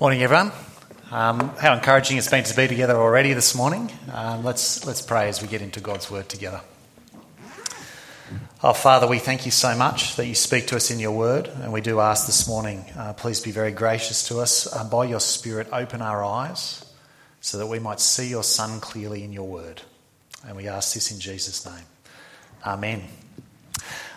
Morning, everyone. Um, how encouraging it's been to be together already this morning. Um, let's, let's pray as we get into God's Word together. Oh, Father, we thank you so much that you speak to us in your Word, and we do ask this morning, uh, please be very gracious to us. Uh, by your Spirit, open our eyes so that we might see your Son clearly in your Word. And we ask this in Jesus' name. Amen.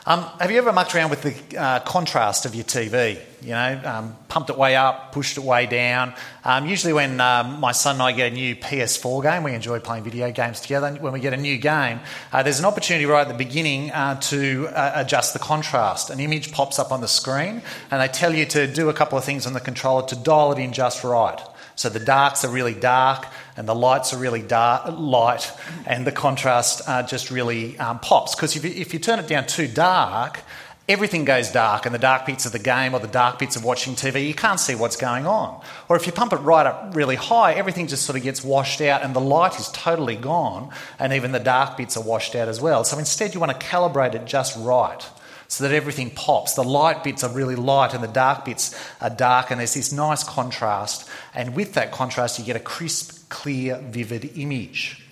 Um, have you ever mucked around with the uh, contrast of your TV? You know, um, pumped it way up, pushed it way down. Um, usually, when um, my son and I get a new PS4 game, we enjoy playing video games together. When we get a new game, uh, there's an opportunity right at the beginning uh, to uh, adjust the contrast. An image pops up on the screen, and they tell you to do a couple of things on the controller to dial it in just right. So the darks are really dark and the lights are really dark, light, and the contrast uh, just really um, pops. Because if, if you turn it down too dark, everything goes dark, and the dark bits of the game or the dark bits of watching TV, you can't see what's going on. Or if you pump it right up really high, everything just sort of gets washed out, and the light is totally gone, and even the dark bits are washed out as well. So instead, you want to calibrate it just right so that everything pops. The light bits are really light and the dark bits are dark, and there's this nice contrast. And with that contrast, you get a crisp, clear, vivid image.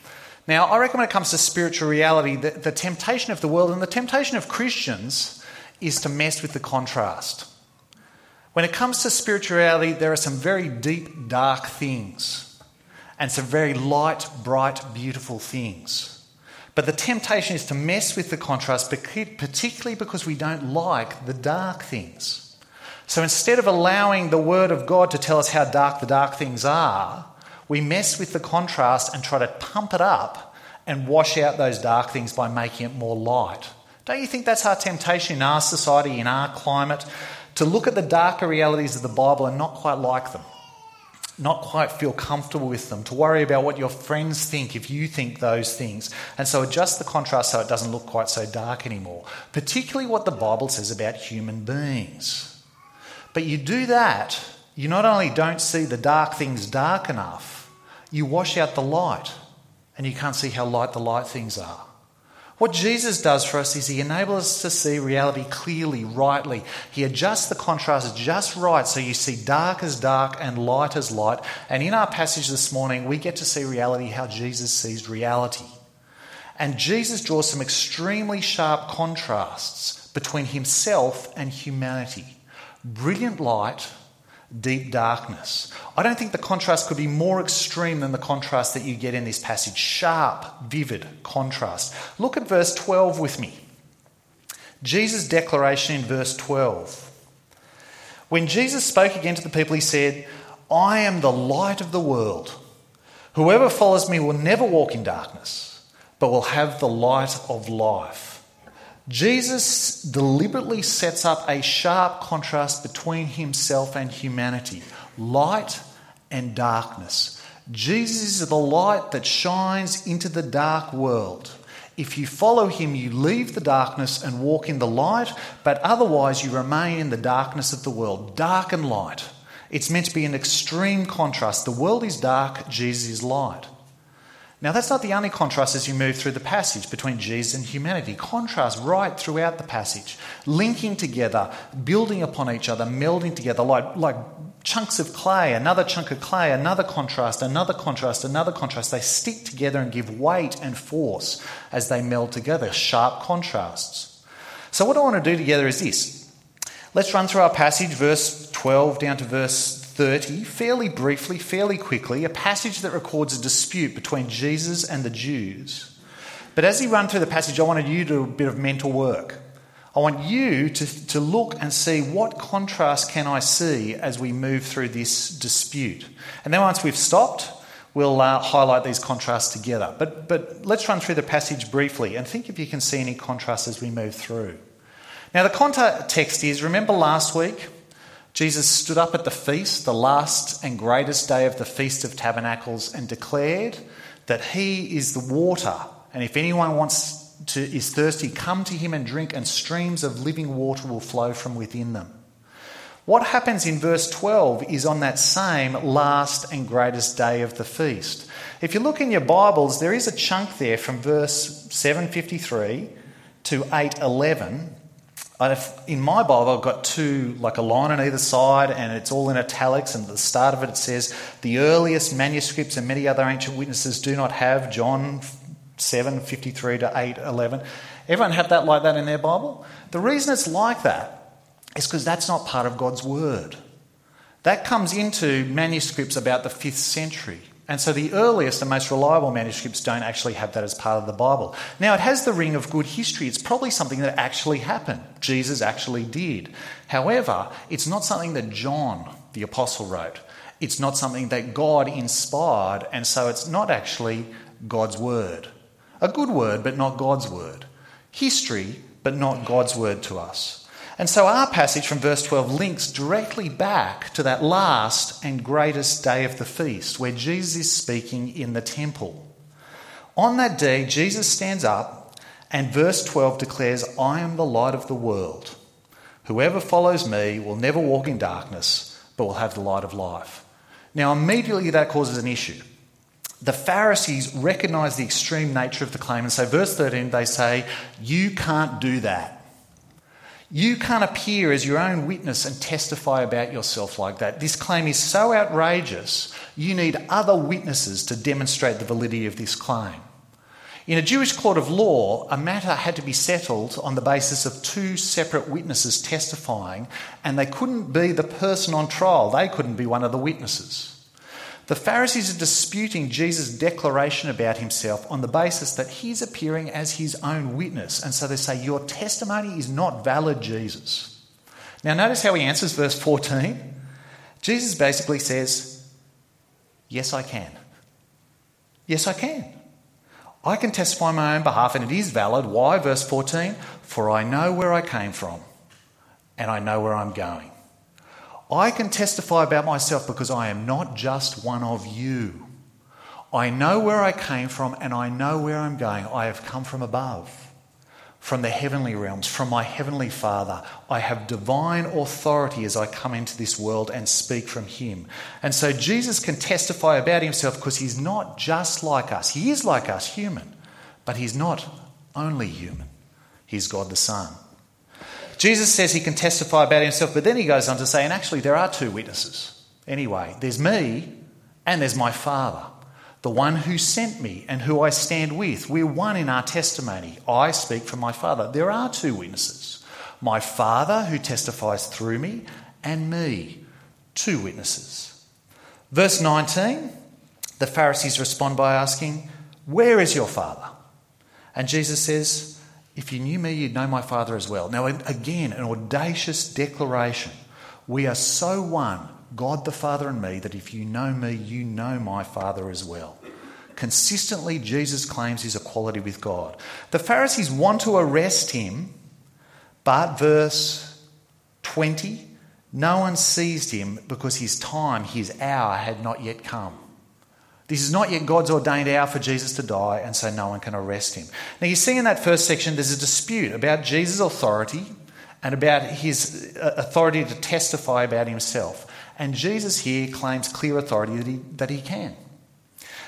Now, I reckon when it comes to spiritual reality, the, the temptation of the world and the temptation of Christians is to mess with the contrast. When it comes to spirituality, there are some very deep, dark things and some very light, bright, beautiful things. But the temptation is to mess with the contrast, particularly because we don't like the dark things. So instead of allowing the Word of God to tell us how dark the dark things are, we mess with the contrast and try to pump it up and wash out those dark things by making it more light. Don't you think that's our temptation in our society, in our climate, to look at the darker realities of the Bible and not quite like them? Not quite feel comfortable with them, to worry about what your friends think if you think those things. And so adjust the contrast so it doesn't look quite so dark anymore, particularly what the Bible says about human beings. But you do that, you not only don't see the dark things dark enough, you wash out the light and you can't see how light the light things are. What Jesus does for us is he enables us to see reality clearly, rightly. He adjusts the contrast just right so you see dark as dark and light as light. And in our passage this morning, we get to see reality how Jesus sees reality. And Jesus draws some extremely sharp contrasts between himself and humanity brilliant light deep darkness. I don't think the contrast could be more extreme than the contrast that you get in this passage. Sharp, vivid contrast. Look at verse 12 with me. Jesus' declaration in verse 12. When Jesus spoke again to the people, he said, I am the light of the world. Whoever follows me will never walk in darkness, but will have the light of life. Jesus deliberately sets up a sharp contrast between himself and humanity light and darkness. Jesus is the light that shines into the dark world. If you follow him, you leave the darkness and walk in the light, but otherwise you remain in the darkness of the world, dark and light. It's meant to be an extreme contrast. The world is dark, Jesus is light. Now, that's not the only contrast as you move through the passage between Jesus and humanity. Contrast right throughout the passage, linking together, building upon each other, melding together like, like chunks of clay, another chunk of clay, another contrast, another contrast, another contrast. They stick together and give weight and force as they meld together, sharp contrasts. So, what I want to do together is this. Let's run through our passage, verse 12 down to verse 30, fairly briefly, fairly quickly, a passage that records a dispute between Jesus and the Jews. But as he run through the passage, I wanted you to do a bit of mental work. I want you to, to look and see what contrast can I see as we move through this dispute. And then once we've stopped, we'll uh, highlight these contrasts together. But, but let's run through the passage briefly and think if you can see any contrast as we move through. Now, the context is remember last week Jesus stood up at the feast, the last and greatest day of the Feast of Tabernacles, and declared that he is the water. And if anyone wants to, is thirsty, come to him and drink, and streams of living water will flow from within them. What happens in verse 12 is on that same last and greatest day of the feast. If you look in your Bibles, there is a chunk there from verse 753 to 811 in my Bible, I've got two, like a line on either side, and it's all in italics. And at the start of it, it says, The earliest manuscripts and many other ancient witnesses do not have John 7 53 to 8 11. Everyone have that like that in their Bible? The reason it's like that is because that's not part of God's Word. That comes into manuscripts about the 5th century. And so the earliest and most reliable manuscripts don't actually have that as part of the Bible. Now, it has the ring of good history. It's probably something that actually happened. Jesus actually did. However, it's not something that John, the apostle, wrote. It's not something that God inspired, and so it's not actually God's word. A good word, but not God's word. History, but not God's word to us. And so our passage from verse 12 links directly back to that last and greatest day of the feast where Jesus is speaking in the temple. On that day, Jesus stands up and verse 12 declares, I am the light of the world. Whoever follows me will never walk in darkness, but will have the light of life. Now, immediately that causes an issue. The Pharisees recognize the extreme nature of the claim, and so, verse 13, they say, You can't do that. You can't appear as your own witness and testify about yourself like that. This claim is so outrageous, you need other witnesses to demonstrate the validity of this claim. In a Jewish court of law, a matter had to be settled on the basis of two separate witnesses testifying, and they couldn't be the person on trial, they couldn't be one of the witnesses. The Pharisees are disputing Jesus' declaration about himself on the basis that he's appearing as his own witness. And so they say, Your testimony is not valid, Jesus. Now, notice how he answers verse 14. Jesus basically says, Yes, I can. Yes, I can. I can testify on my own behalf, and it is valid. Why? Verse 14 For I know where I came from, and I know where I'm going. I can testify about myself because I am not just one of you. I know where I came from and I know where I'm going. I have come from above, from the heavenly realms, from my heavenly Father. I have divine authority as I come into this world and speak from Him. And so Jesus can testify about Himself because He's not just like us. He is like us, human, but He's not only human. He's God the Son. Jesus says he can testify about himself, but then he goes on to say, and actually, there are two witnesses. Anyway, there's me and there's my Father, the one who sent me and who I stand with. We're one in our testimony. I speak from my Father. There are two witnesses my Father who testifies through me, and me, two witnesses. Verse 19, the Pharisees respond by asking, Where is your Father? And Jesus says, if you knew me, you'd know my Father as well. Now, again, an audacious declaration. We are so one, God the Father and me, that if you know me, you know my Father as well. Consistently, Jesus claims his equality with God. The Pharisees want to arrest him, but verse 20 no one seized him because his time, his hour had not yet come. This is not yet God's ordained hour for Jesus to die, and so no one can arrest him. Now, you see in that first section, there's a dispute about Jesus' authority and about his uh, authority to testify about himself. And Jesus here claims clear authority that he, that he can.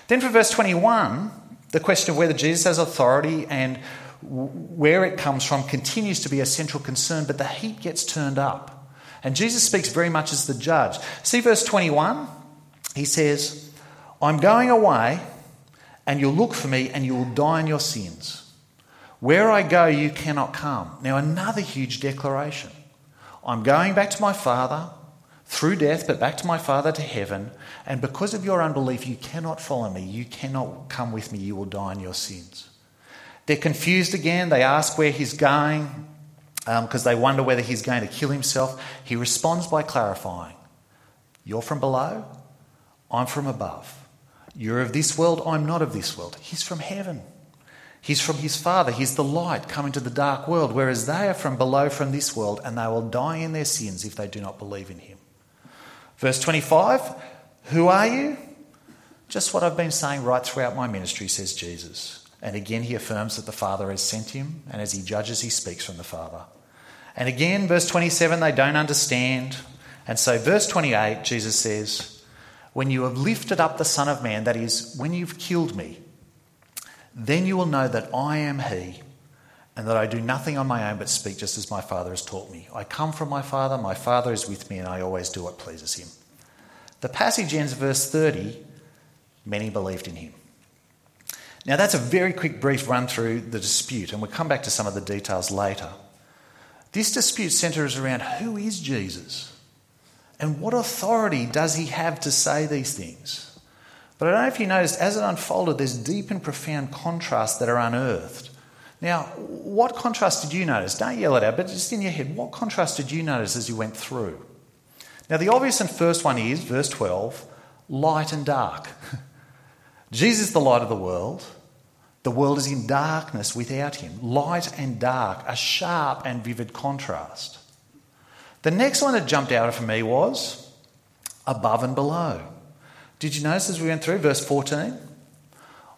Then for verse 21, the question of whether Jesus has authority and where it comes from continues to be a central concern, but the heat gets turned up. And Jesus speaks very much as the judge. See verse 21? He says, I'm going away, and you'll look for me, and you will die in your sins. Where I go, you cannot come. Now, another huge declaration. I'm going back to my Father through death, but back to my Father to heaven. And because of your unbelief, you cannot follow me. You cannot come with me. You will die in your sins. They're confused again. They ask where he's going because um, they wonder whether he's going to kill himself. He responds by clarifying You're from below, I'm from above. You're of this world, I'm not of this world. He's from heaven. He's from his Father. He's the light coming to the dark world, whereas they are from below, from this world, and they will die in their sins if they do not believe in him. Verse 25 Who are you? Just what I've been saying right throughout my ministry, says Jesus. And again, he affirms that the Father has sent him, and as he judges, he speaks from the Father. And again, verse 27, they don't understand. And so, verse 28, Jesus says, when you have lifted up the Son of Man, that is, when you've killed me, then you will know that I am He, and that I do nothing on my own but speak just as my Father has taught me. I come from my Father, my Father is with me, and I always do what pleases him. The passage ends verse 30 many believed in him. Now, that's a very quick, brief run through the dispute, and we'll come back to some of the details later. This dispute centres around who is Jesus and what authority does he have to say these things. But I don't know if you noticed, as it unfolded, there's deep and profound contrasts that are unearthed. Now, what contrast did you notice? Don't yell it out, but just in your head, what contrast did you notice as you went through? Now, the obvious and first one is, verse 12, light and dark. Jesus is the light of the world. The world is in darkness without him. Light and dark, a sharp and vivid contrast. The next one that jumped out for me was above and below. Did you notice as we went through verse 14?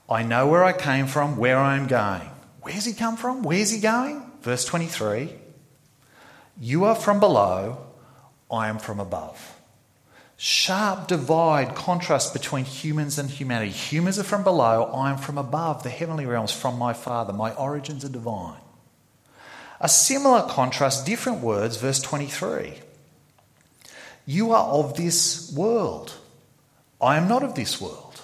I know where I came from, where I am going. Where's he come from? Where's he going? Verse 23 You are from below, I am from above. Sharp divide, contrast between humans and humanity. Humans are from below, I am from above, the heavenly realms from my Father. My origins are divine. A similar contrast, different words, verse 23. You are of this world. I am not of this world.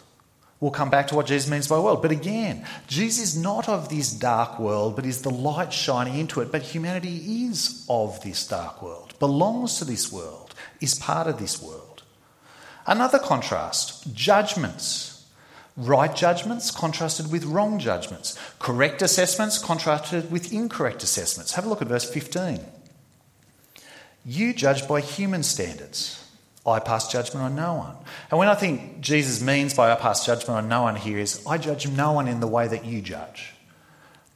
We'll come back to what Jesus means by world. But again, Jesus is not of this dark world, but is the light shining into it. But humanity is of this dark world, belongs to this world, is part of this world. Another contrast judgments. Right judgments contrasted with wrong judgments. Correct assessments contrasted with incorrect assessments. Have a look at verse 15. You judge by human standards. I pass judgment on no one. And when I think Jesus means by I pass judgment on no one here is I judge no one in the way that you judge.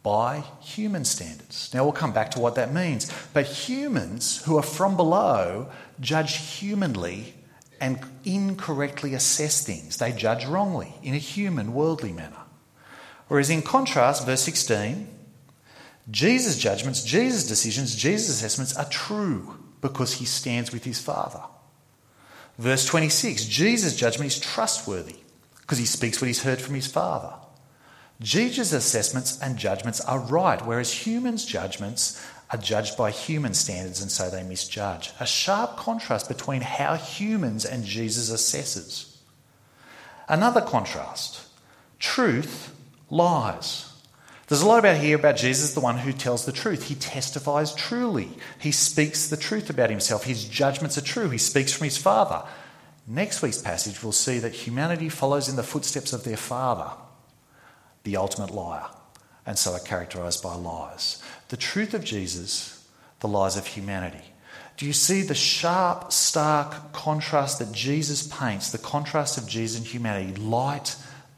By human standards. Now we'll come back to what that means. But humans who are from below judge humanly and incorrectly assess things. They judge wrongly in a human, worldly manner. Whereas in contrast, verse 16, Jesus' judgments, Jesus' decisions, Jesus' assessments are true because he stands with his Father. Verse 26, Jesus' judgment is trustworthy because he speaks what he's heard from his Father. Jesus' assessments and judgments are right, whereas humans' judgments are judged by human standards and so they misjudge. A sharp contrast between how humans and Jesus assesses. Another contrast truth, lies. There's a lot about here about Jesus, the one who tells the truth. He testifies truly. He speaks the truth about himself. His judgments are true. He speaks from his Father. Next week's passage, we'll see that humanity follows in the footsteps of their Father, the ultimate liar and so are characterized by lies. The truth of Jesus, the lies of humanity. Do you see the sharp, stark contrast that Jesus paints, the contrast of Jesus and humanity? Light,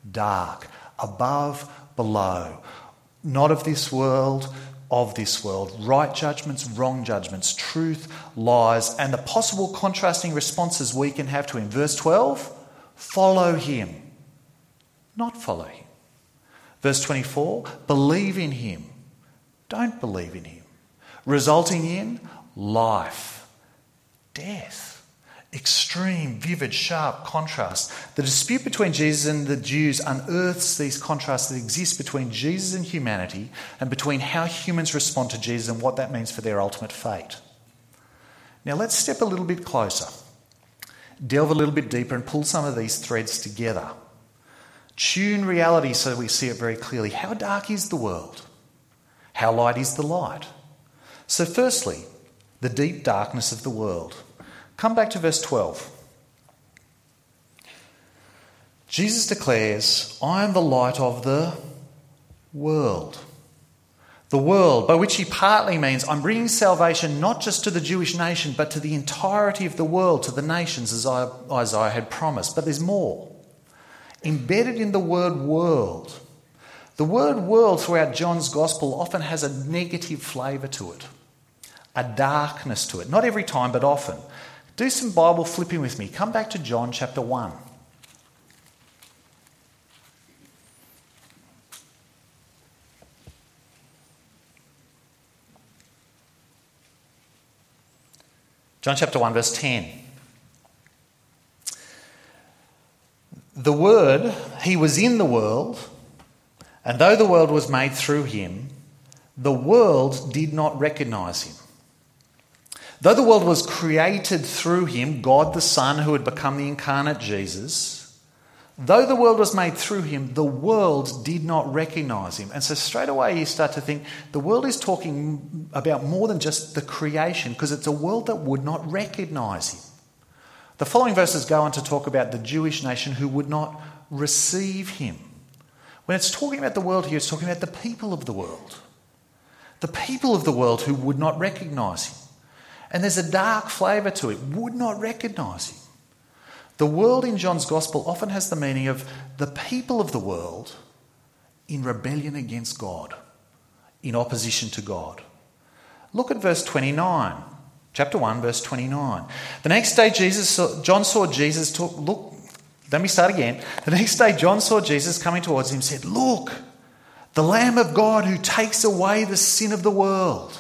dark, above, below. Not of this world, of this world. Right judgments, wrong judgments, truth, lies, and the possible contrasting responses we can have to him. Verse 12 follow him, not follow him. Verse 24 believe in him, don't believe in him, resulting in life, death. Extreme, vivid, sharp contrast. The dispute between Jesus and the Jews unearths these contrasts that exist between Jesus and humanity and between how humans respond to Jesus and what that means for their ultimate fate. Now let's step a little bit closer, delve a little bit deeper, and pull some of these threads together. Tune reality so we see it very clearly. How dark is the world? How light is the light? So, firstly, the deep darkness of the world. Come back to verse 12. Jesus declares, I am the light of the world. The world, by which he partly means I'm bringing salvation not just to the Jewish nation, but to the entirety of the world, to the nations, as Isaiah had promised. But there's more embedded in the word world. The word world throughout John's gospel often has a negative flavour to it, a darkness to it. Not every time, but often. Do some Bible flipping with me. Come back to John chapter 1. John chapter 1, verse 10. The Word, He was in the world, and though the world was made through Him, the world did not recognize him. Though the world was created through him, God the Son, who had become the incarnate Jesus, though the world was made through him, the world did not recognize him. And so straight away you start to think the world is talking about more than just the creation, because it's a world that would not recognize him. The following verses go on to talk about the Jewish nation who would not receive him. When it's talking about the world here, it's talking about the people of the world. The people of the world who would not recognize him. And there's a dark flavour to it, would not recognise him. The world in John's Gospel often has the meaning of the people of the world in rebellion against God, in opposition to God. Look at verse 29, chapter 1, verse 29. The next day, Jesus saw, John saw Jesus talk. Look, let me start again. The next day, John saw Jesus coming towards him and said, Look, the Lamb of God who takes away the sin of the world.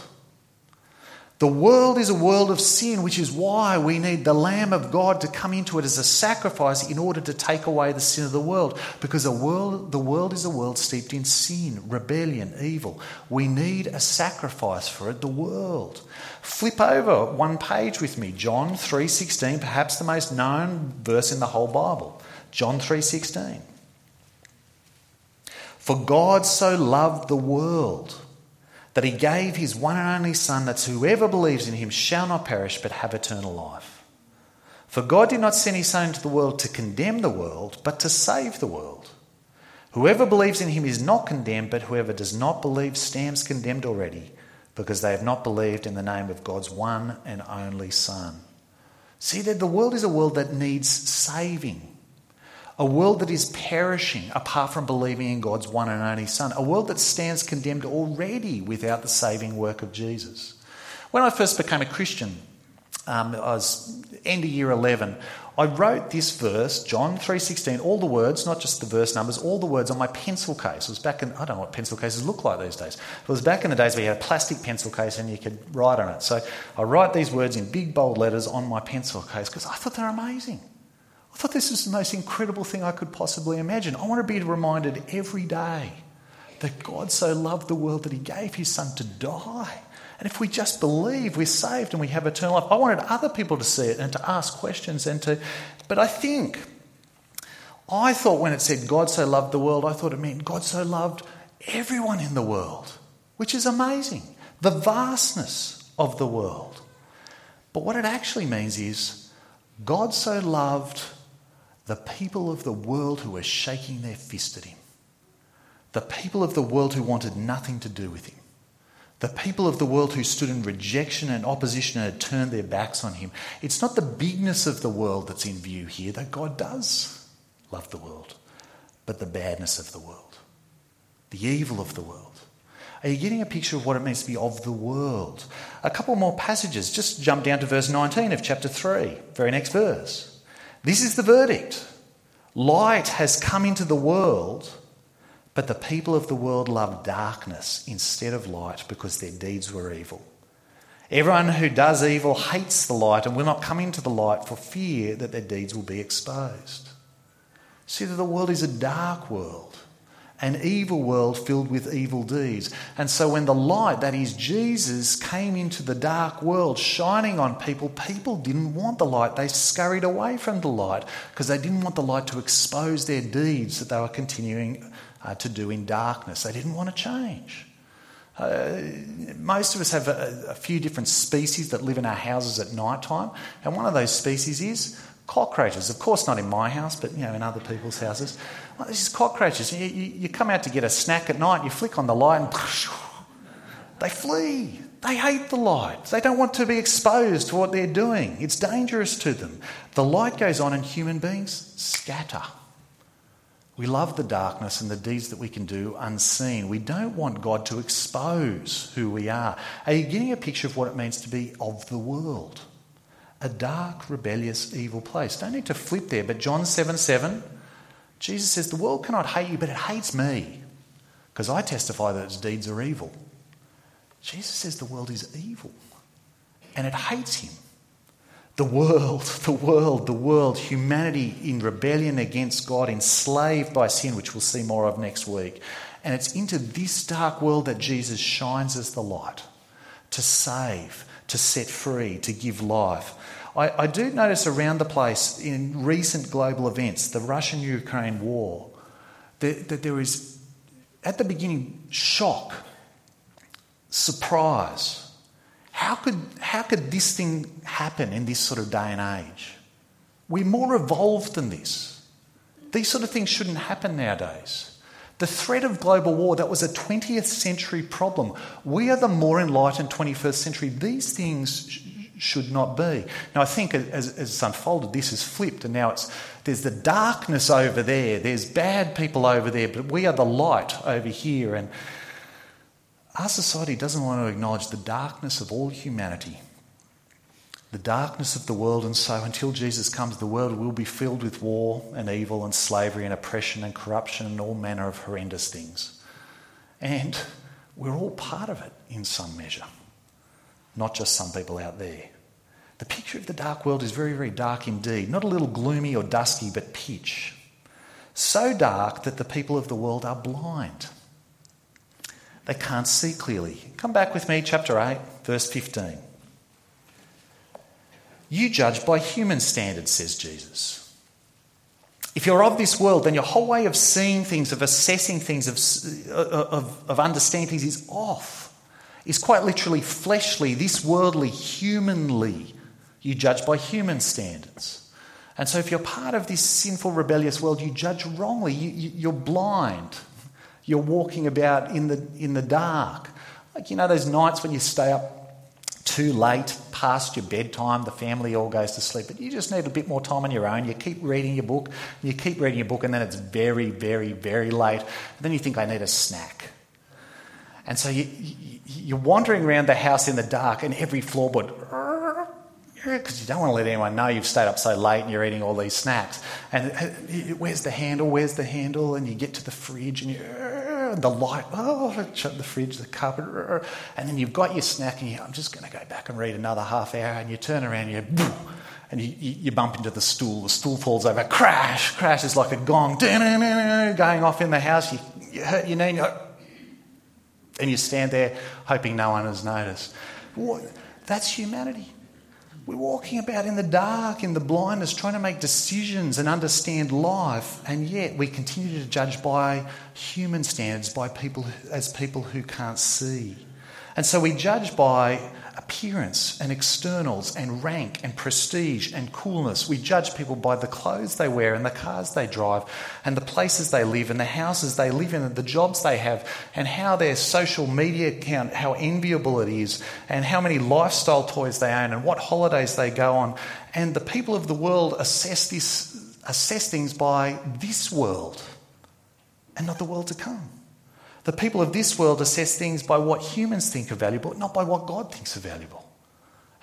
The world is a world of sin, which is why we need the Lamb of God to come into it as a sacrifice in order to take away the sin of the world. Because the world, the world is a world steeped in sin, rebellion, evil. We need a sacrifice for it, the world. Flip over one page with me, John 3:16, perhaps the most known verse in the whole Bible. John 3:16. For God so loved the world that he gave his one and only Son, that whoever believes in him shall not perish but have eternal life. For God did not send his Son into the world to condemn the world, but to save the world. Whoever believes in him is not condemned, but whoever does not believe stands condemned already, because they have not believed in the name of God's one and only Son. See that the world is a world that needs saving a world that is perishing apart from believing in God's one and only Son, a world that stands condemned already without the saving work of Jesus. When I first became a Christian, um, I was end of year 11, I wrote this verse, John 3.16, all the words, not just the verse numbers, all the words on my pencil case. It was back in, I don't know what pencil cases look like these days. It was back in the days where you had a plastic pencil case and you could write on it. So I write these words in big bold letters on my pencil case because I thought they're amazing. I thought this was the most incredible thing I could possibly imagine. I want to be reminded every day that God so loved the world that he gave his son to die. And if we just believe, we're saved and we have eternal life. I wanted other people to see it and to ask questions and to. But I think, I thought when it said God so loved the world, I thought it meant God so loved everyone in the world, which is amazing. The vastness of the world. But what it actually means is God so loved the people of the world who were shaking their fist at him, the people of the world who wanted nothing to do with him, the people of the world who stood in rejection and opposition and had turned their backs on him. It's not the bigness of the world that's in view here, though God does love the world, but the badness of the world, the evil of the world. Are you getting a picture of what it means to be of the world? A couple more passages. Just jump down to verse 19 of chapter 3, very next verse. This is the verdict light has come into the world, but the people of the world love darkness instead of light because their deeds were evil. Everyone who does evil hates the light and will not come into the light for fear that their deeds will be exposed. See that the world is a dark world an evil world filled with evil deeds. And so when the light, that is Jesus, came into the dark world, shining on people, people didn't want the light. They scurried away from the light because they didn't want the light to expose their deeds that they were continuing uh, to do in darkness. They didn't want to change. Uh, most of us have a, a few different species that live in our houses at night time, and one of those species is cockroaches. Of course, not in my house, but you know, in other people's houses. Well, cockroaches. You, you, you, come out to get a snack at night, you flick on the light, and they flee. They hate the light. They don't want to be exposed to what they're doing. It's dangerous to them. The light goes on, and human beings scatter. We love the darkness and the deeds that we can do unseen. We don't want God to expose who we are. Are you getting a picture of what it means to be of the world? A dark, rebellious, evil place. Don't need to flip there, but John 7 7, Jesus says, The world cannot hate you, but it hates me because I testify that its deeds are evil. Jesus says the world is evil and it hates him. The world, the world, the world, humanity in rebellion against God, enslaved by sin, which we'll see more of next week. And it's into this dark world that Jesus shines as the light to save, to set free, to give life. I, I do notice around the place in recent global events, the Russian Ukraine war, that, that there is, at the beginning, shock, surprise. How could, how could this thing happen in this sort of day and age? We're more evolved than this. These sort of things shouldn't happen nowadays. The threat of global war, that was a 20th century problem. We are the more enlightened 21st century. These things should not be. Now, I think as, as it's unfolded, this has flipped, and now it's there's the darkness over there, there's bad people over there, but we are the light over here. And our society doesn't want to acknowledge the darkness of all humanity the darkness of the world. And so, until Jesus comes, the world will be filled with war and evil and slavery and oppression and corruption and all manner of horrendous things. And we're all part of it in some measure, not just some people out there. The picture of the dark world is very, very dark indeed. Not a little gloomy or dusky, but pitch. So dark that the people of the world are blind. They can't see clearly. Come back with me, chapter 8, verse 15. You judge by human standards, says Jesus. If you're of this world, then your whole way of seeing things, of assessing things, of, uh, uh, of, of understanding things is off. Is quite literally fleshly, this worldly, humanly. You judge by human standards. And so, if you're part of this sinful, rebellious world, you judge wrongly. You, you, you're blind. You're walking about in the, in the dark. Like, you know, those nights when you stay up too late, past your bedtime, the family all goes to sleep, but you just need a bit more time on your own. You keep reading your book, you keep reading your book, and then it's very, very, very late. And then you think, I need a snack. And so you, you're wandering around the house in the dark, and every floorboard, because you don't want to let anyone know you've stayed up so late and you're eating all these snacks. And uh, where's the handle? Where's the handle? And you get to the fridge and you uh, the light, oh, shut the fridge, the cupboard, uh, and then you've got your snack and you, I'm just going to go back and read another half hour, and you turn around and you, and you, you bump into the stool. The stool falls over, crash, crash is like a gong, going off in the house. You, you hurt your knee, and, you stand there hoping no one has noticed. What? That's humanity. We're walking about in the dark, in the blindness, trying to make decisions and understand life, and yet we continue to judge by human standards, by people as people who can't see. And so we judge by appearance and externals and rank and prestige and coolness. We judge people by the clothes they wear and the cars they drive and the places they live and the houses they live in and the jobs they have and how their social media account, how enviable it is and how many lifestyle toys they own and what holidays they go on. And the people of the world assess, this, assess things by this world and not the world to come. The people of this world assess things by what humans think are valuable, not by what God thinks are valuable.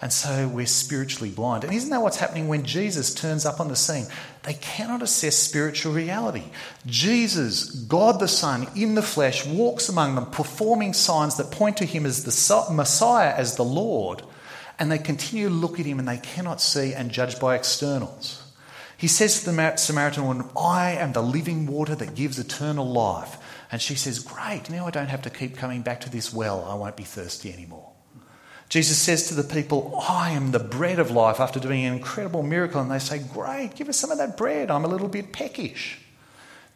And so we're spiritually blind. And isn't that what's happening when Jesus turns up on the scene? They cannot assess spiritual reality. Jesus, God the Son, in the flesh, walks among them, performing signs that point to him as the Messiah, as the Lord. And they continue to look at him and they cannot see and judge by externals. He says to the Samaritan woman, I am the living water that gives eternal life. And she says, Great, now I don't have to keep coming back to this well. I won't be thirsty anymore. Jesus says to the people, I am the bread of life after doing an incredible miracle. And they say, Great, give us some of that bread. I'm a little bit peckish.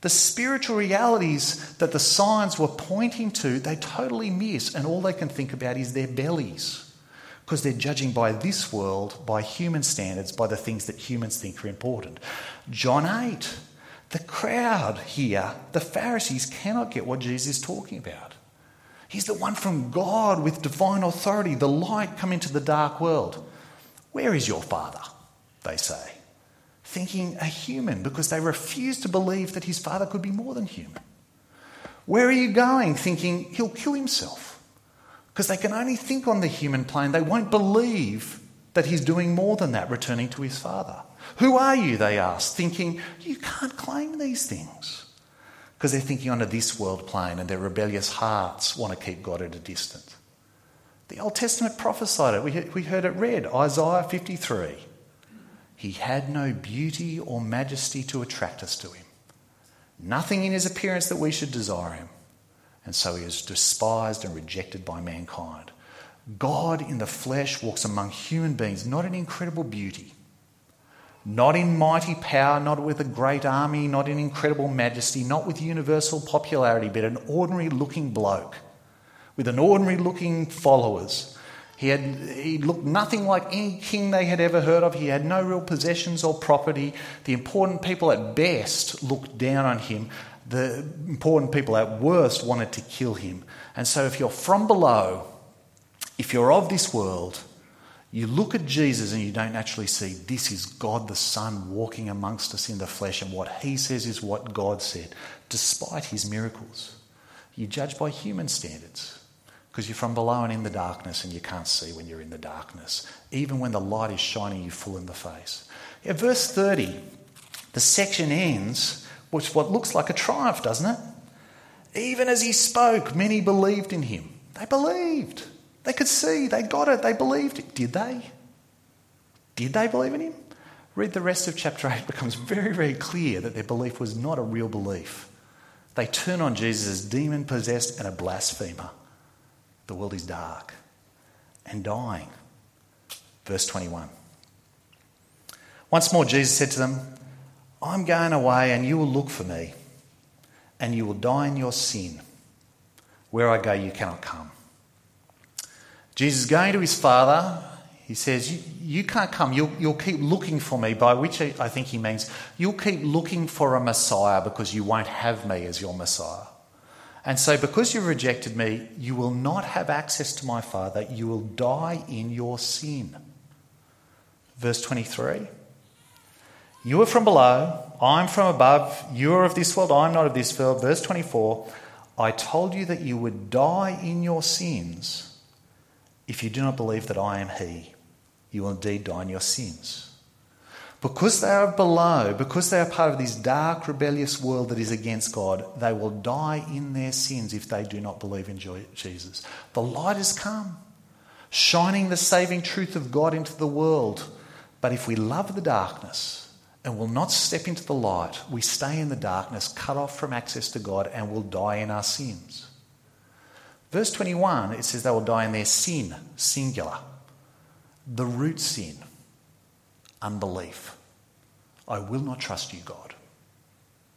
The spiritual realities that the signs were pointing to, they totally miss. And all they can think about is their bellies because they're judging by this world, by human standards, by the things that humans think are important. John 8. The crowd here, the Pharisees, cannot get what Jesus is talking about. He's the one from God with divine authority, the light come into the dark world. Where is your father? They say, thinking a human because they refuse to believe that his father could be more than human. Where are you going? Thinking he'll kill himself because they can only think on the human plane. They won't believe that he's doing more than that, returning to his father. Who are you? They ask, thinking, You can't claim these things. Because they're thinking on a this world plane and their rebellious hearts want to keep God at a distance. The Old Testament prophesied it. We, we heard it read Isaiah 53. He had no beauty or majesty to attract us to him, nothing in his appearance that we should desire him. and so he is despised and rejected by mankind. God in the flesh walks among human beings, not in incredible beauty, not in mighty power, not with a great army, not in incredible majesty, not with universal popularity, but an ordinary looking bloke with an ordinary looking followers. He, had, he looked nothing like any king they had ever heard of. He had no real possessions or property. The important people at best looked down on him. The important people at worst wanted to kill him. And so, if you're from below, if you're of this world, you look at Jesus and you don't actually see this is God the Son walking amongst us in the flesh, and what he says is what God said, despite his miracles. You judge by human standards because you're from below and in the darkness and you can't see when you're in the darkness, even when the light is shining you full in the face. Yeah, verse 30, the section ends with what looks like a triumph, doesn't it? Even as he spoke, many believed in him. They believed. They could see, they got it, they believed it. Did they? Did they believe in him? Read the rest of chapter 8, it becomes very, very clear that their belief was not a real belief. They turn on Jesus as demon possessed and a blasphemer. The world is dark and dying. Verse 21. Once more, Jesus said to them, I'm going away, and you will look for me, and you will die in your sin. Where I go, you cannot come. Jesus is going to his Father. He says, You, can't come. You'll, you'll keep looking for me, by which I think he means you'll keep looking for a Messiah because you won't have me as your Messiah. And so, because you've rejected me, you will not have access to my Father. You will die in your sin. Verse 23 You are from below, I'm from above. You are of this world, I'm not of this world. Verse 24 I told you that you would die in your sins. If you do not believe that I am He, you will indeed die in your sins. Because they are below, because they are part of this dark, rebellious world that is against God, they will die in their sins if they do not believe in Jesus. The light has come, shining the saving truth of God into the world. But if we love the darkness and will not step into the light, we stay in the darkness, cut off from access to God, and will die in our sins. Verse 21, it says they will die in their sin, singular. The root sin, unbelief. I will not trust you, God.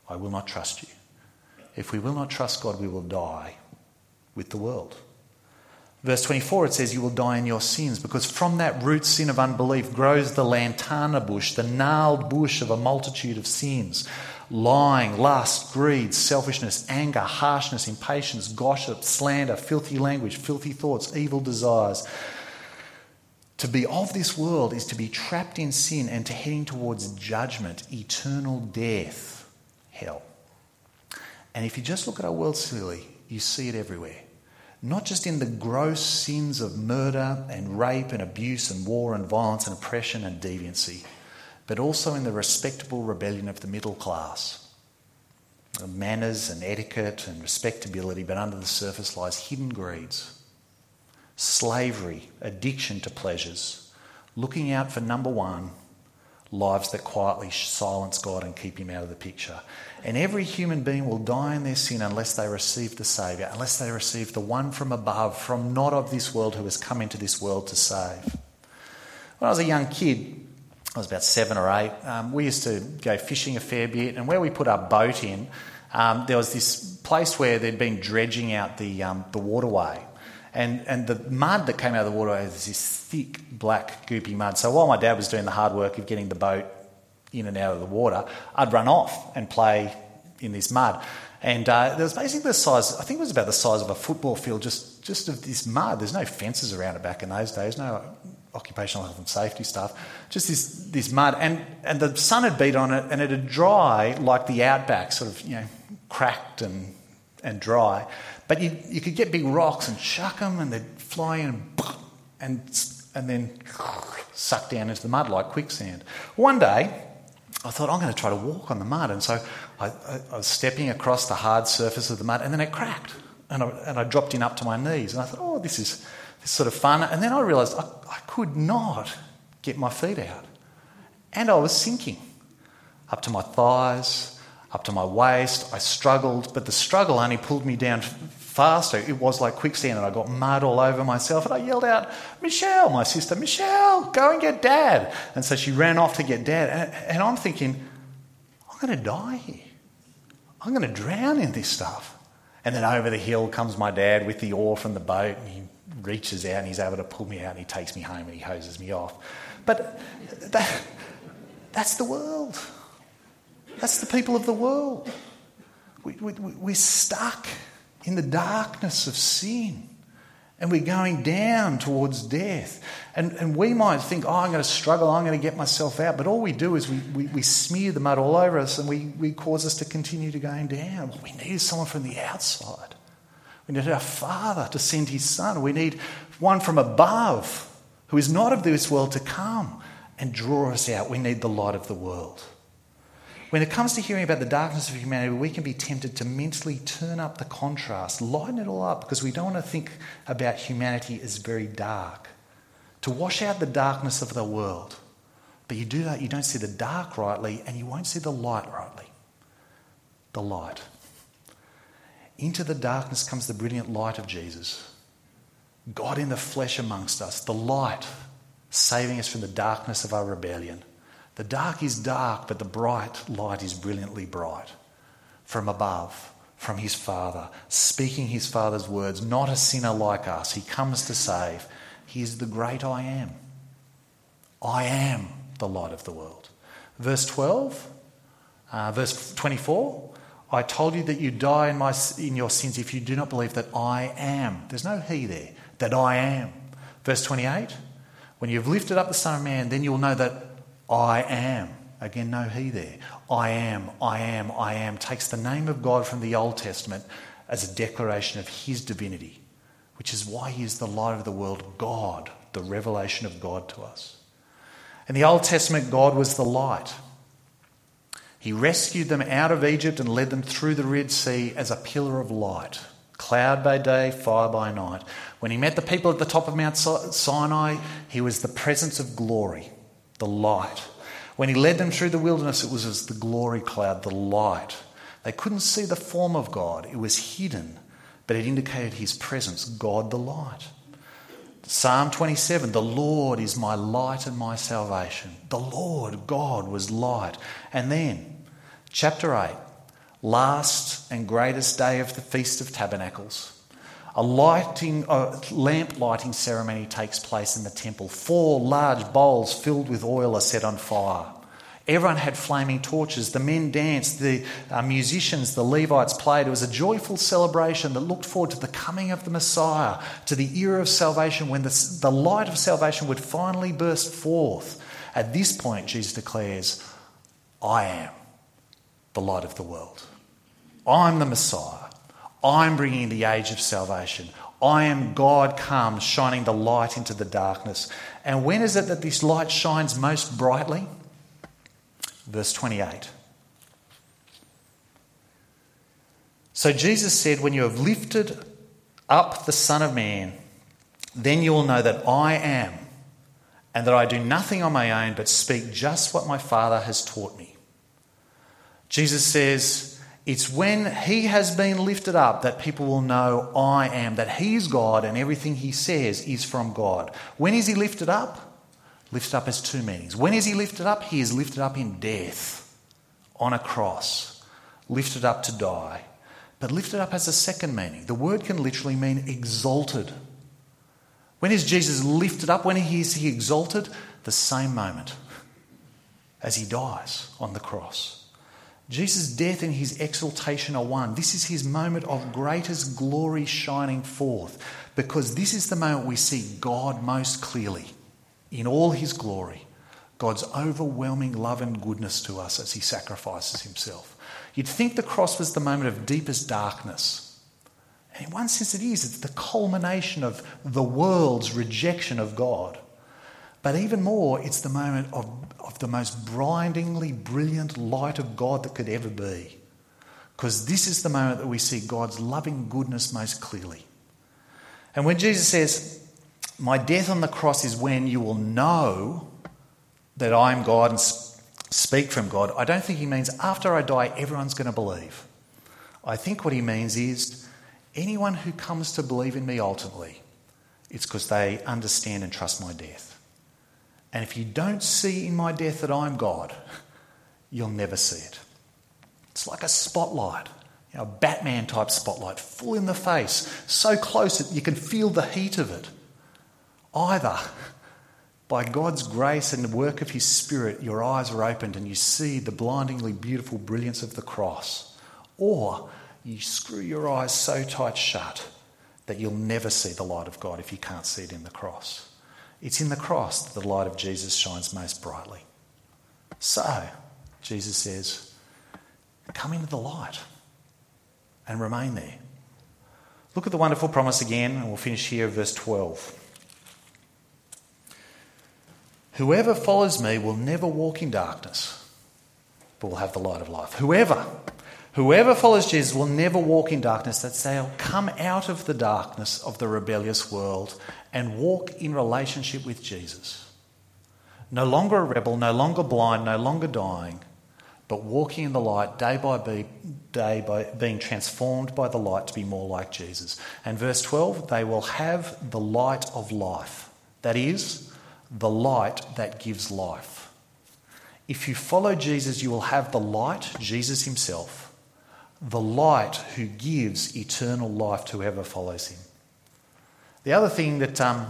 I will not trust you. If we will not trust God, we will die with the world. Verse 24, it says, You will die in your sins, because from that root sin of unbelief grows the lantana bush, the gnarled bush of a multitude of sins lying, lust, greed, selfishness, anger, harshness, impatience, gossip, slander, filthy language, filthy thoughts, evil desires. To be of this world is to be trapped in sin and to heading towards judgment, eternal death, hell. And if you just look at our world silly, you see it everywhere. Not just in the gross sins of murder and rape and abuse and war and violence and oppression and deviancy but also in the respectable rebellion of the middle class. Manners and etiquette and respectability, but under the surface lies hidden greeds, slavery, addiction to pleasures, looking out for number one, lives that quietly silence God and keep Him out of the picture. And every human being will die in their sin unless they receive the Saviour, unless they receive the one from above, from not of this world who has come into this world to save. When I was a young kid, I was about seven or eight. Um, we used to go fishing a fair bit, and where we put our boat in, um, there was this place where they'd been dredging out the, um, the waterway. And, and the mud that came out of the waterway was this thick, black, goopy mud. So while my dad was doing the hard work of getting the boat in and out of the water, I'd run off and play in this mud. And uh, there was basically the size, I think it was about the size of a football field, just, just of this mud. There's no fences around it back in those days, no occupational health and safety stuff, just this, this mud. And, and the sun had beat on it and it had dry like the outback, sort of, you know, cracked and, and dry. But you, you could get big rocks and chuck them and they'd fly in and, and then suck down into the mud like quicksand. One day, I thought, I'm going to try to walk on the mud. And so I, I, I was stepping across the hard surface of the mud and then it cracked. And I, and I dropped in up to my knees. And I thought, oh, this is, this sort of fun. And then I realised I, I could not get my feet out. And I was sinking up to my thighs, up to my waist. I struggled, but the struggle only pulled me down faster. It was like quicksand, and I got mud all over myself. And I yelled out, Michelle, my sister, Michelle, go and get dad. And so she ran off to get dad. And, I'm thinking, I'm going to die here. I'm going to drown in this stuff. And then over the hill comes my dad with the oar from the boat, and he reaches out and he's able to pull me out and he takes me home and he hoses me off. But that, that's the world. That's the people of the world. We, we, we're stuck in the darkness of sin and we're going down towards death. And, and we might think, oh, I'm going to struggle, I'm going to get myself out. But all we do is we, we, we smear the mud all over us and we, we cause us to continue to going down. What we need is someone from the outside. We need our Father to send His Son. We need one from above who is not of this world to come and draw us out. We need the light of the world. When it comes to hearing about the darkness of humanity, we can be tempted to mentally turn up the contrast, lighten it all up, because we don't want to think about humanity as very dark. To wash out the darkness of the world. But you do that, you don't see the dark rightly, and you won't see the light rightly. The light. Into the darkness comes the brilliant light of Jesus. God in the flesh amongst us, the light, saving us from the darkness of our rebellion. The dark is dark, but the bright light is brilliantly bright. From above, from his Father, speaking his Father's words, not a sinner like us. He comes to save. He is the great I am. I am the light of the world. Verse 12, uh, verse 24. I told you that you die in, my, in your sins if you do not believe that I am. There's no he there, that I am. Verse 28 When you've lifted up the Son of Man, then you'll know that I am. Again, no he there. I am, I am, I am takes the name of God from the Old Testament as a declaration of his divinity, which is why he is the light of the world, God, the revelation of God to us. In the Old Testament, God was the light. He rescued them out of Egypt and led them through the Red Sea as a pillar of light, cloud by day, fire by night. When he met the people at the top of Mount Sinai, he was the presence of glory, the light. When he led them through the wilderness, it was as the glory cloud, the light. They couldn't see the form of God, it was hidden, but it indicated his presence, God the light. Psalm 27 The Lord is my light and my salvation. The Lord, God, was light. And then, chapter 8, last and greatest day of the Feast of Tabernacles. A lighting, a lamp lighting ceremony takes place in the temple. Four large bowls filled with oil are set on fire. Everyone had flaming torches. The men danced, the uh, musicians, the Levites played. It was a joyful celebration that looked forward to the coming of the Messiah, to the era of salvation when the, the light of salvation would finally burst forth. At this point, Jesus declares, I am the light of the world. I'm the Messiah. I'm bringing the age of salvation. I am God come, shining the light into the darkness. And when is it that this light shines most brightly? verse 28. So Jesus said, When you have lifted up the Son of Man, then you will know that I am, and that I do nothing on my own but speak just what my Father has taught me. Jesus says, It's when He has been lifted up that people will know I am, that He is God and everything He says is from God. When is He lifted up? Lifted up has two meanings. When is he lifted up? He is lifted up in death on a cross, lifted up to die. But lifted up has a second meaning. The word can literally mean exalted. When is Jesus lifted up? When is he exalted? The same moment as he dies on the cross. Jesus' death and his exaltation are one. This is his moment of greatest glory shining forth because this is the moment we see God most clearly in all his glory, God's overwhelming love and goodness to us as he sacrifices himself. You'd think the cross was the moment of deepest darkness. And in one sense, it is. It's the culmination of the world's rejection of God. But even more, it's the moment of, of the most blindingly brilliant light of God that could ever be. Because this is the moment that we see God's loving goodness most clearly. And when Jesus says, my death on the cross is when you will know that I am God and speak from God. I don't think he means after I die, everyone's going to believe. I think what he means is anyone who comes to believe in me ultimately, it's because they understand and trust my death. And if you don't see in my death that I'm God, you'll never see it. It's like a spotlight, you know, a Batman type spotlight, full in the face, so close that you can feel the heat of it. Either by God's grace and the work of His Spirit, your eyes are opened and you see the blindingly beautiful brilliance of the cross, or you screw your eyes so tight shut that you'll never see the light of God if you can't see it in the cross. It's in the cross that the light of Jesus shines most brightly. So, Jesus says, come into the light and remain there. Look at the wonderful promise again, and we'll finish here, verse 12. Whoever follows me will never walk in darkness, but will have the light of life. Whoever, whoever follows Jesus will never walk in darkness, That's they'll come out of the darkness of the rebellious world and walk in relationship with Jesus. No longer a rebel, no longer blind, no longer dying, but walking in the light day by day by being transformed by the light to be more like Jesus. And verse 12, they will have the light of life. That is, the light that gives life. If you follow Jesus, you will have the light, Jesus himself, the light who gives eternal life to whoever follows him. The other thing that um,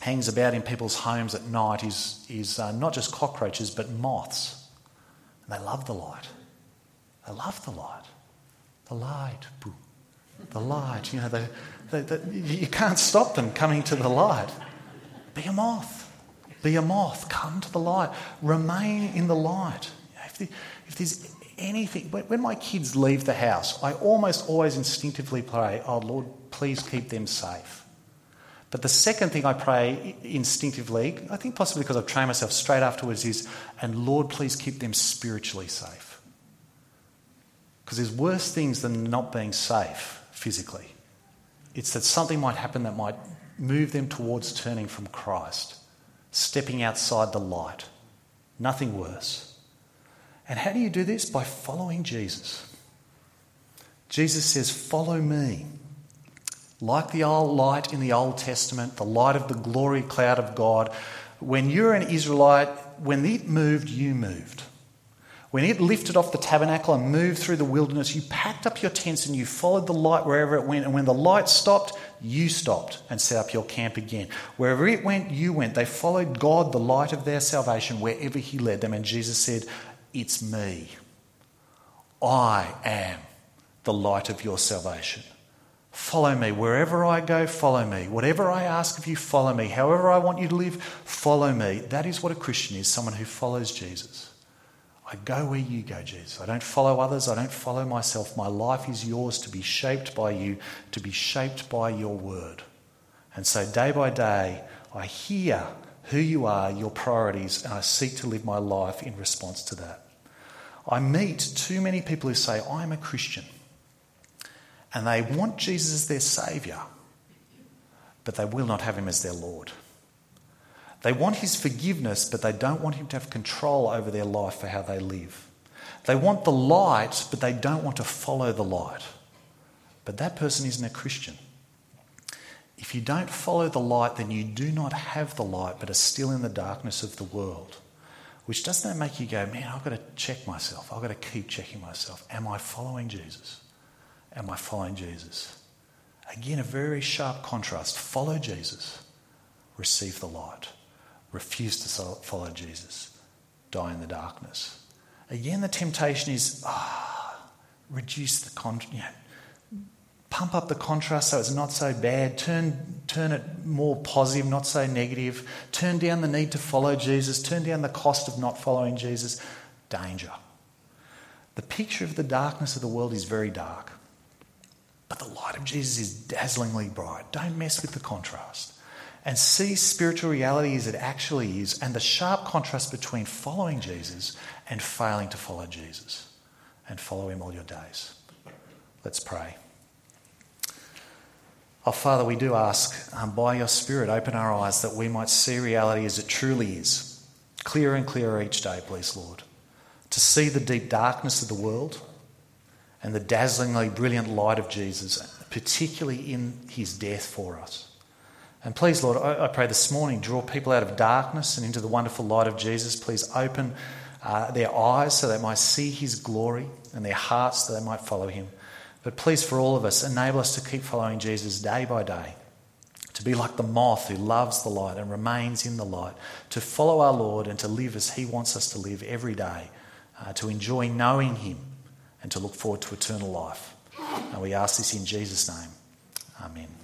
hangs about in people's homes at night is, is uh, not just cockroaches, but moths. And they love the light. They love the light. The light. The light. You know, you can't stop them coming to the light. Be a moth. Be a moth. Come to the light. Remain in the light. If, the, if there's anything, when my kids leave the house, I almost always instinctively pray, Oh Lord, please keep them safe. But the second thing I pray instinctively, I think possibly because I've trained myself straight afterwards, is, and Lord, please keep them spiritually safe. Because there's worse things than not being safe physically. It's that something might happen that might move them towards turning from Christ, stepping outside the light. Nothing worse. And how do you do this? By following Jesus. Jesus says, Follow me. Like the old light in the Old Testament, the light of the glory cloud of God, when you're an Israelite, when it moved, you moved. When it lifted off the tabernacle and moved through the wilderness, you packed up your tents and you followed the light wherever it went. And when the light stopped, you stopped and set up your camp again. Wherever it went, you went. They followed God, the light of their salvation, wherever He led them. And Jesus said, It's me. I am the light of your salvation. Follow me. Wherever I go, follow me. Whatever I ask of you, follow me. However I want you to live, follow me. That is what a Christian is someone who follows Jesus. I go where you go, Jesus. I don't follow others. I don't follow myself. My life is yours to be shaped by you, to be shaped by your word. And so day by day, I hear who you are, your priorities, and I seek to live my life in response to that. I meet too many people who say, I'm a Christian and they want Jesus as their Saviour, but they will not have Him as their Lord. They want His forgiveness, but they don't want Him to have control over their life for how they live. They want the light, but they don't want to follow the light. But that person isn't a Christian. If you don't follow the light, then you do not have the light, but are still in the darkness of the world. Which doesn't that make you go, man, I've got to check myself. I've got to keep checking myself. Am I following Jesus? Am I following Jesus? Again, a very sharp contrast. Follow Jesus, receive the light. Refuse to follow Jesus, die in the darkness. Again, the temptation is ah, reduce the contrast. You know, pump up the contrast so it's not so bad. Turn, turn it more positive, not so negative. Turn down the need to follow Jesus. Turn down the cost of not following Jesus. Danger. The picture of the darkness of the world is very dark. But the light of Jesus is dazzlingly bright. Don't mess with the contrast. And see spiritual reality as it actually is and the sharp contrast between following Jesus and failing to follow Jesus. And follow him all your days. Let's pray. Oh, Father, we do ask, um, by your Spirit, open our eyes that we might see reality as it truly is, clearer and clearer each day, please, Lord. To see the deep darkness of the world and the dazzlingly brilliant light of Jesus, particularly in his death for us. And please, Lord, I, pray this morning, draw people out of darkness and into the wonderful light of Jesus. Please open uh, their eyes so they might see his glory and their hearts so they might follow him. But please, for all of us, enable us to keep following Jesus day by day, to be like the moth who loves the light and remains in the light, to follow our Lord and to live as he wants us to live every day, uh, to enjoy knowing him and to look forward to eternal life. And we ask this in Jesus' name. Amen.